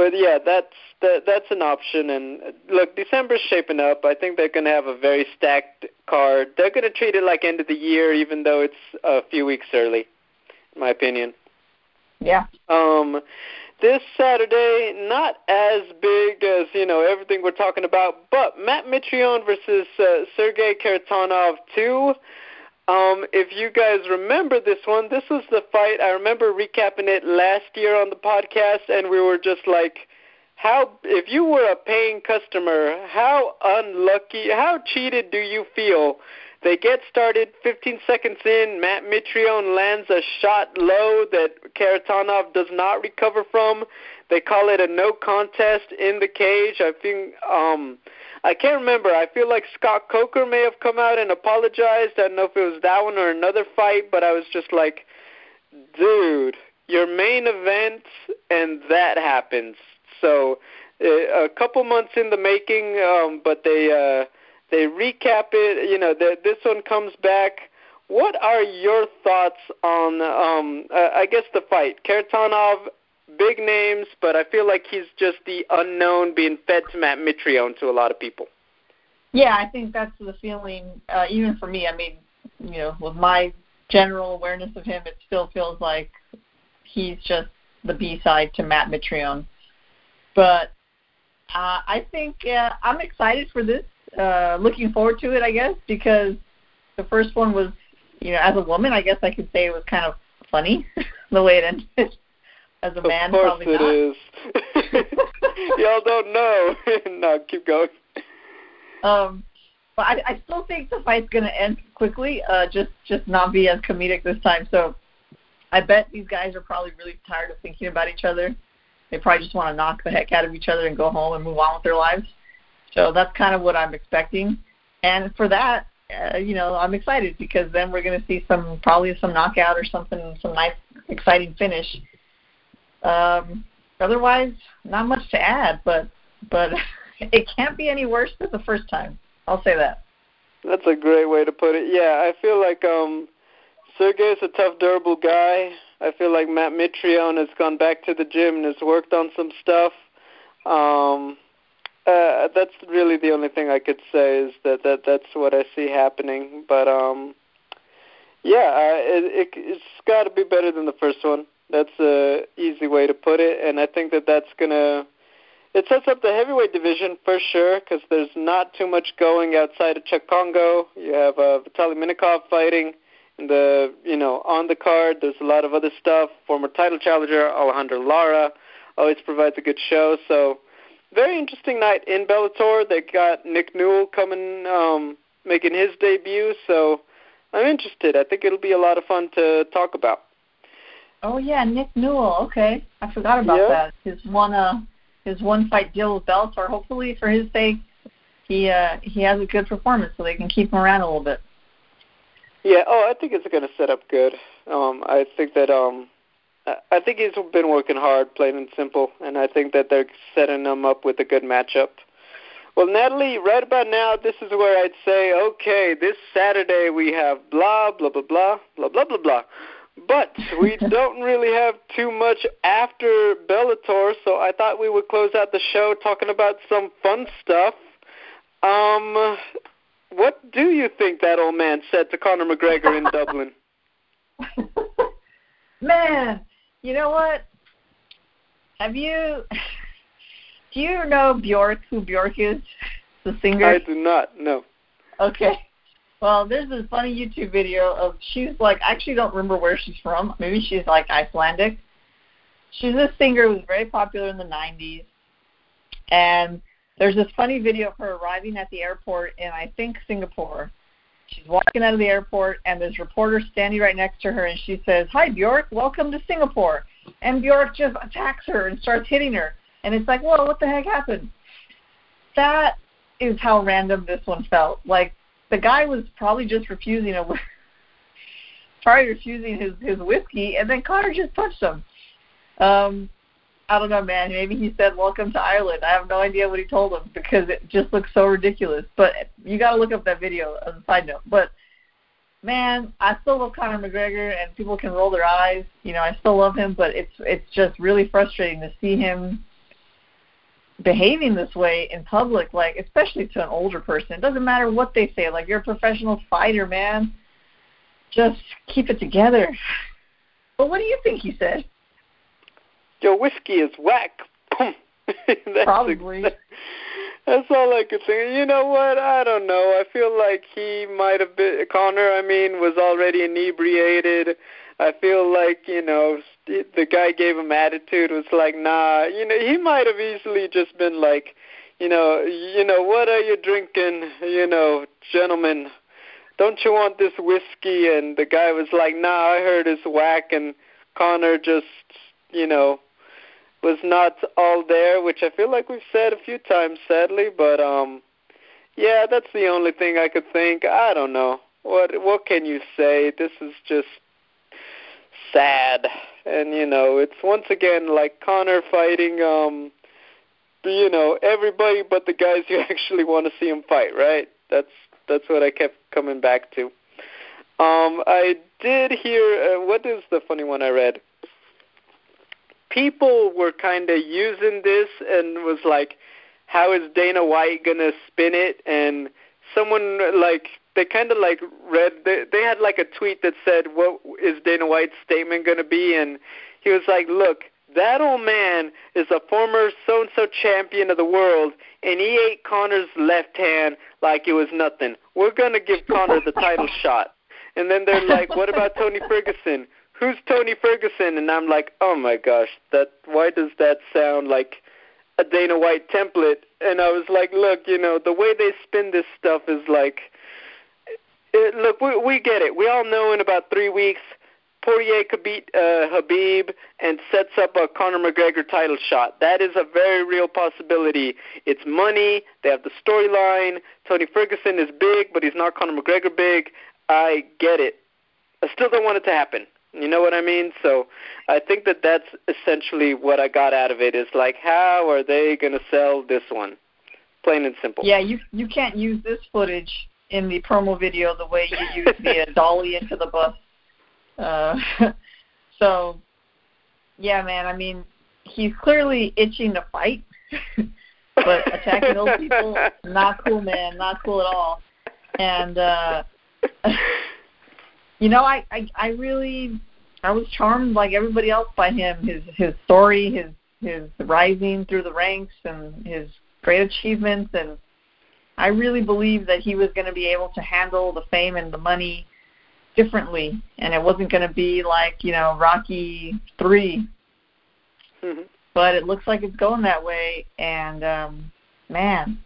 but yeah, that's that, that's an option. And look, December's shaping up. I think they're going to have a very stacked card. They're going to treat it like end of the year, even though it's a few weeks early, in my opinion. Yeah. Um, this Saturday, not as big as you know everything we're talking about, but Matt Mitrione versus uh, Sergey Kharitonov two. Um, if you guys remember this one, this was the fight. I remember recapping it last year on the podcast, and we were just like, how if you were a paying customer, how unlucky, how cheated do you feel? They get started 15 seconds in. Matt Mitrione lands a shot low that Kharitonov does not recover from. They call it a no contest in the cage. I think um, I can't remember. I feel like Scott Coker may have come out and apologized. I don't know if it was that one or another fight, but I was just like, dude, your main event and that happens. So uh, a couple months in the making, um, but they uh, they recap it. You know, the, this one comes back. What are your thoughts on, um, uh, I guess, the fight? Kharitonov big names, but I feel like he's just the unknown being fed to Matt Mitrione to a lot of people. Yeah, I think that's the feeling, uh, even for me. I mean, you know, with my general awareness of him, it still feels like he's just the B side to Matt Mitrione. But uh, I think uh, I'm excited for this. Uh, looking forward to it, I guess, because the first one was, you know, as a woman, I guess I could say it was kind of funny the way it ended as a man, of course probably it not. is. Y'all don't know. no, keep going. Um, but I, I still think the fight's going to end quickly. Uh, just just not be as comedic this time. So I bet these guys are probably really tired of thinking about each other. They probably just want to knock the heck out of each other and go home and move on with their lives. So that's kind of what I'm expecting. And for that, uh, you know, I'm excited because then we're going to see some probably some knockout or something, some nice, exciting finish. Um, otherwise, not much to add, but but it can't be any worse than the first time. I'll say that. That's a great way to put it. Yeah, I feel like um Sergey's a tough, durable guy. I feel like Matt Mitrione has gone back to the gym and has worked on some stuff. Um, uh, that's really the only thing I could say is that that that's what I see happening. But um, yeah, uh, it, it it's got to be better than the first one. That's a easy way to put it, and I think that that's gonna it sets up the heavyweight division for sure because there's not too much going outside of Cheick Kongo. You have uh, Vitaly Minakov fighting. In the you know on the card, there's a lot of other stuff. Former title challenger Alejandro Lara always provides a good show. So very interesting night in Bellator. They got Nick Newell coming, um, making his debut. So I'm interested. I think it'll be a lot of fun to talk about. Oh yeah, Nick Newell. Okay, I forgot about yeah. that. His one uh his one fight deal with Bellator. Hopefully, for his sake, he uh, he has a good performance so they can keep him around a little bit. Yeah. Oh, I think it's going to set up good. Um, I think that um, I think he's been working hard, plain and simple, and I think that they're setting him up with a good matchup. Well, Natalie, right about now, this is where I'd say, okay, this Saturday we have blah blah blah blah blah blah blah blah. But we don't really have too much after Bellator, so I thought we would close out the show talking about some fun stuff. Um, what do you think that old man said to Conor McGregor in Dublin? man, you know what? Have you do you know Bjork who Bjork is? The singer? I do not, no. Okay. Well, there's this funny YouTube video of she's like I actually don't remember where she's from. Maybe she's like Icelandic. She's a singer who was very popular in the 90s, and there's this funny video of her arriving at the airport in I think Singapore. She's walking out of the airport, and there's a reporter standing right next to her, and she says, "Hi, Bjork, welcome to Singapore." And Bjork just attacks her and starts hitting her, and it's like, "Whoa, what the heck happened?" That is how random this one felt. Like the guy was probably just refusing a probably refusing his his whiskey, and then Conor just punched him. Um, I don't know, man. Maybe he said "Welcome to Ireland." I have no idea what he told him because it just looks so ridiculous. But you got to look up that video as a side note. But man, I still love Conor McGregor, and people can roll their eyes. You know, I still love him, but it's it's just really frustrating to see him behaving this way in public, like especially to an older person. It doesn't matter what they say. Like you're a professional fighter, man. Just keep it together. But what do you think he said? Your whiskey is whack. that's Probably. that's all I could think. You know what? I don't know. I feel like he might have been Conor. I mean, was already inebriated. I feel like you know the guy gave him attitude. Was like, nah. You know, he might have easily just been like, you know, you know, what are you drinking? You know, gentlemen, don't you want this whiskey? And the guy was like, nah. I heard it's whack. And Conor just, you know, was not all there, which I feel like we've said a few times, sadly. But um, yeah, that's the only thing I could think. I don't know. What what can you say? This is just sad. And you know, it's once again like Conor fighting um you know, everybody but the guys you actually want to see him fight, right? That's that's what I kept coming back to. Um I did hear uh, what is the funny one I read? People were kind of using this and was like how is Dana White going to spin it and someone like they kind of like read they, they had like a tweet that said what is Dana White's statement going to be? And he was like look that old man is a former so and so champion of the world and he ate Conor's left hand like it was nothing. We're going to give Conor the title shot. And then they're like what about Tony Ferguson? Who's Tony Ferguson? And I'm like oh my gosh that why does that sound like a Dana White template, and I was like, look, you know, the way they spin this stuff is like, it, look, we, we get it. We all know in about three weeks, Poirier could beat uh, Khabib and sets up a Conor McGregor title shot. That is a very real possibility. It's money. They have the storyline. Tony Ferguson is big, but he's not Conor McGregor big. I get it. I still don't want it to happen. You know what I mean? So I think that that's essentially what I got out of it. Is like, how are they going to sell this one? Plain and simple. Yeah, you you can't use this footage in the promo video the way you use the dolly into the bus. Uh, so, yeah, man. I mean, he's clearly itching to fight, but attacking those people, not cool, man. Not cool at all. And uh you know, I, I I really I was charmed like everybody else by him. His his story, his his rising through the ranks, and his great achievements, and I really believed that he was going to be able to handle the fame and the money differently, and it wasn't going to be like you know Rocky 3 mm-hmm. But it looks like it's going that way, and um, man,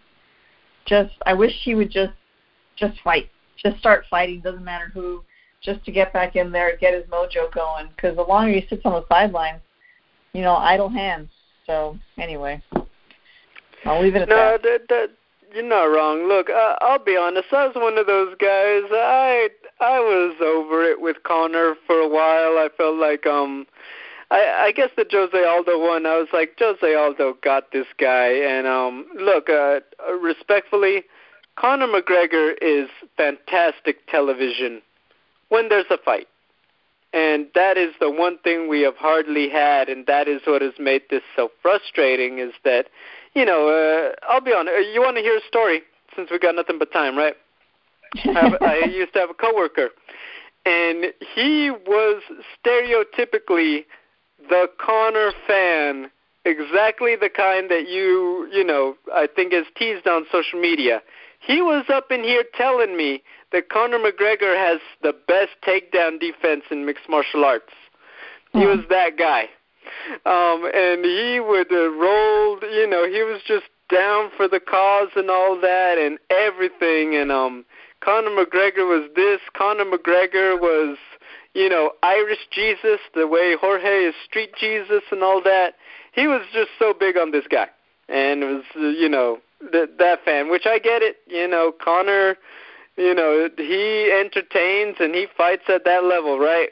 just I wish he would just just fight, just start fighting. Doesn't matter who just to get back in there, get his mojo going. Because the longer he sits on the sidelines, you know, idle hands. So anyway, I'll leave it at no, that. No, that, that you're not wrong. Look, I'll be honest. I was one of those guys. I I was over it with Conor for a while. I felt like um. I, I guess the Jose Aldo one, I was like, Jose Aldo got this guy, and um, look, uh, respectfully, Conor McGregor is fantastic television when there's a fight. And that is the one thing we have hardly had, and that is what has made this so frustrating. Is that, you know, uh, I'll be honest. You want to hear a story? Since we got nothing but time, right? I, have, I used to have a coworker, and he was stereotypically the Conor fan, exactly the kind that you, you know, I think is teased on social media. He was up in here telling me that Conor McGregor has the best takedown defense in mixed martial arts. He mm. was that guy. Um, and he would uh, roll, you know, he was just down for the cause and all that and everything. And um, Conor McGregor was this. Conor McGregor was, you know, Irish Jesus, the way Jorge is street Jesus and all that. He was just so big on this guy. And it was, uh, you know, that that fan, which I get it. You know, Conor, you know, he entertains and he fights at that level, right?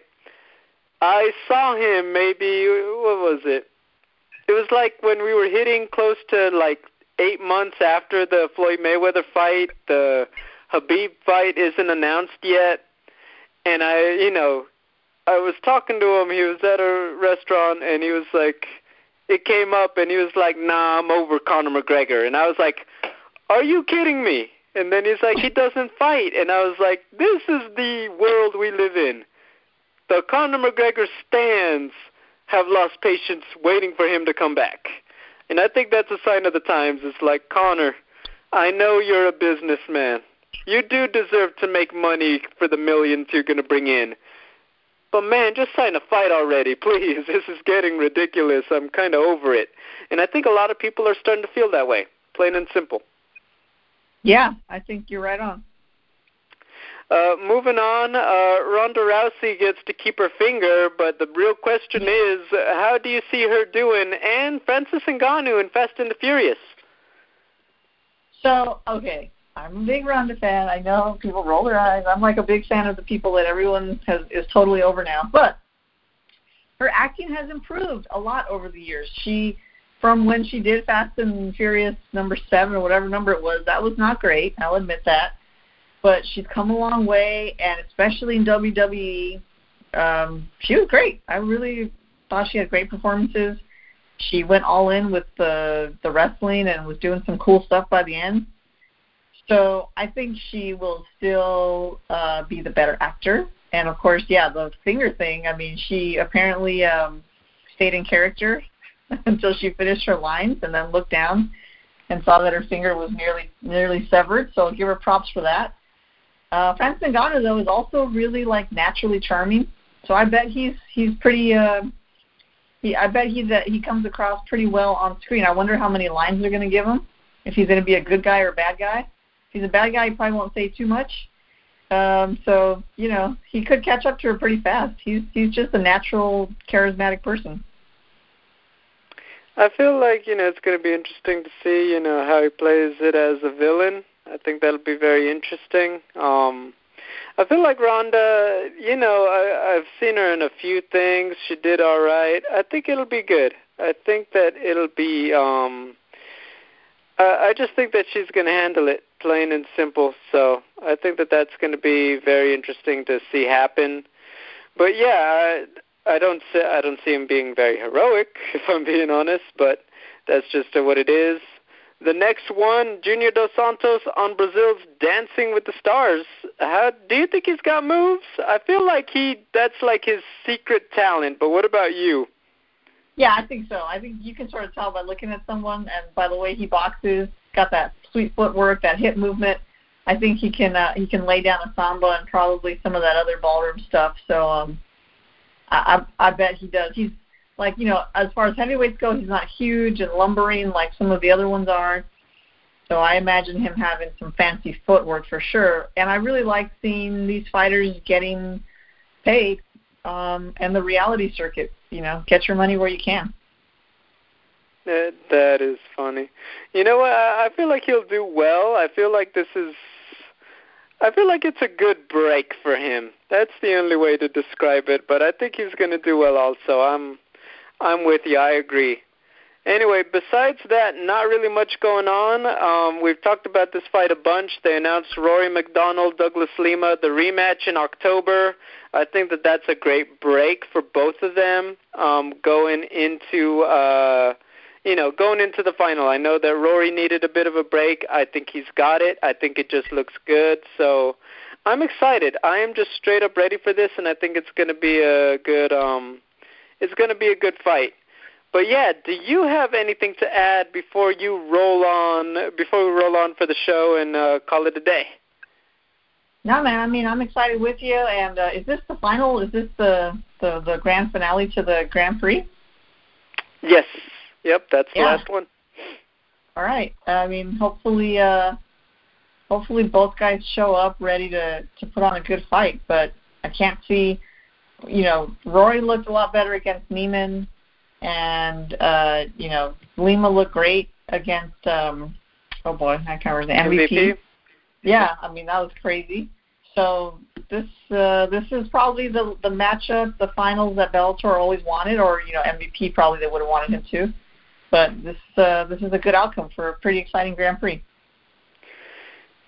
I saw him maybe what was it? It was like when we were hitting close to like eight months after the Floyd Mayweather fight. The Khabib fight isn't announced yet, and I, you know, I was talking to him. He was at a restaurant, and he was like, it came up and he was like, "Nah, I'm over Conor McGregor," and I was like, "Are you kidding me?" And then he's like, "He doesn't fight," and I was like, "This is the world we live in." The Conor McGregor stands have lost patience waiting for him to come back, and I think that's a sign of the times. It's like Conor, I know you're a businessman. You do deserve to make money for the millions you're going to bring in. But man, just sign a fight already, please. This is getting ridiculous. I'm kind of over it. And I think a lot of people are starting to feel that way, plain and simple. Yeah, I think you're right on. Uh, moving on, uh, Ronda Rousey gets to keep her finger, but the real question is, how do you see her doing? And Francis Ngannou in Fast and the Furious. So, okay, I'm a big Ronda fan. I know people roll their eyes. I'm like a big fan of the people that everyone has is totally over now. But her acting has improved a lot over the years. She from when she did Fast and Furious number seven or whatever number it was, that was not great. I'll admit that. But she's come a long way, and especially in WWE, um, she was great. I really thought she had great performances. She went all in with the the wrestling and was doing some cool stuff by the end. So I think she will still uh, be the better actor. And of course, yeah, the finger thing. I mean, she apparently um, stayed in character until she finished her lines, and then looked down and saw that her finger was nearly nearly severed. So I'll give her props for that. Uh, Francis Ngannou though is also really like naturally charming. So I bet he's he's pretty uh, He, I bet he's a, he comes across pretty well on screen. I wonder how many lines they're going to give him. If he's going to be a good guy or a bad guy. If he's a bad guy, he probably won't say too much. Um, so you know, he could catch up to her pretty fast. He's he's just a natural, charismatic person. I feel like you know it's going to be interesting to see you know how he plays it as a villain. I think that'll be very interesting. Um, I feel like Ronda, you know, I, I've seen her in a few things. She did all right. I think it'll be good. I think that it'll be. um I, I just think that she's going to handle it plain and simple. So I think that that's going to be very interesting to see happen. But yeah, I, I don't see, I don't see him being very heroic, if I'm being honest. But that's just what it is. The next one, Junior Dos Santos on Brazil's Dancing with the Stars. How do you think he's got moves? I feel like he that's like his secret talent. But what about you? Yeah, I think so. I think you can sort of tell by looking at someone and by the way he boxes. Got that sweet footwork, that hip movement. I think he can uh, he can lay down a samba and probably some of that other ballroom stuff. So um, I, I I bet he does. He's like you know as far as heavyweights go, he's not huge and lumbering like some of the other ones are. So I imagine him having some fancy footwork for sure. And I really like seeing these fighters getting paid um, and the reality circuit. You know, get your money where you can. That that is funny. You know what? I, I feel like he'll do well. I feel like this is. I feel like it's a good break for him. That's the only way to describe it. But I think he's going to do well. Also, I'm. I'm with you. I agree. Anyway, besides that, not really much going on. Um, we've talked about this fight a bunch. They announced Rory MacDonald, Douglas Lima, the rematch in October. I think that that's a great break for both of them um, going into. Uh, you know, going into the final, I know that Rory needed a bit of a break. I think he's got it. I think it just looks good. So I'm excited. I am just straight up ready for this, and I think it's going to be a good. um It's going to be a good fight. But yeah, do you have anything to add before you roll on? Before we roll on for the show and uh, call it a day? No, man. I mean, I'm excited with you. And uh, is this the final? Is this the the the grand finale to the Grand Prix? Yes. Yep, that's the last one. All right. I mean, hopefully, uh, hopefully both guys show up ready to to put on a good fight. But I can't see, you know, Rory looked a lot better against Neiman, and uh, you know, Lima looked great against. um Oh boy, I can't remember the MVP. MVP. Yeah, I mean that was crazy. So this uh, this is probably the the matchup, the finals that Bellator always wanted, or you know MVP probably they would have wanted him to. But this uh, this is a good outcome for a pretty exciting Grand Prix.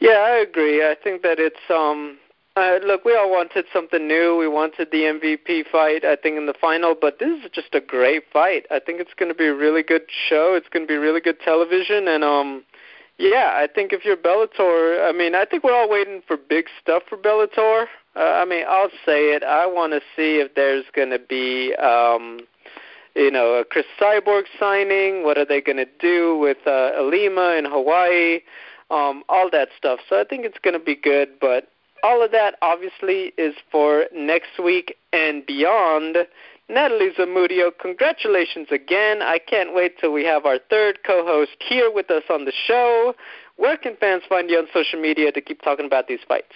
Yeah, I agree. I think that it's um uh, look, we all wanted something new. We wanted the MVP fight, I think, in the final, but this is just a great fight. I think it's going to be a really good show. It's going to be really good television, and um, yeah, I think if you're Bellator, I mean, I think we're all waiting for big stuff for Bellator. Uh, I mean, I'll say it. I want to see if there's going to be, um, you know, a Cris Cyborg signing. What are they going to do with uh, Ilima in Hawaii? Um, all that stuff. So I think it's going to be good, but all of that obviously is for next week and beyond. Natalie Zamudio, congratulations again. I can't wait till we have our third co-host here with us on the show. Where can fans find you on social media to keep talking about these fights?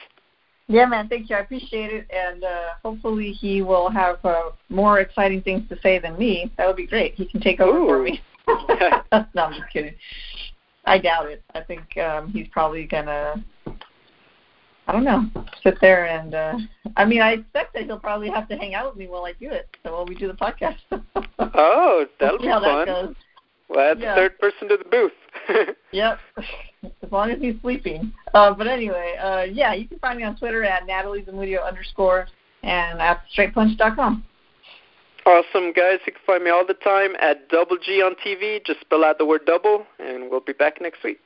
Yeah, man, thank you. I appreciate it, and uh, hopefully he will have uh, more exciting things to say than me. That would be great. He can take over for me. no, I'm just kidding. I doubt it. I think um, he's probably gonna. I don't know. Sit there and uh I mean I expect that he'll probably have to hang out with me while I do it. So while we do the podcast. Oh, that'll be fun. that goes. Well, that's Yeah. third person to the booth. Yep. As long as he's sleeping. Uh, but anyway, uh, yeah, you can find me on Twitter at Natalie Zamudio underscore and at straightpunch.com. awesome, guys. You can find me all the time at Double G on TV. Just spell out the word double, and we'll be back next week.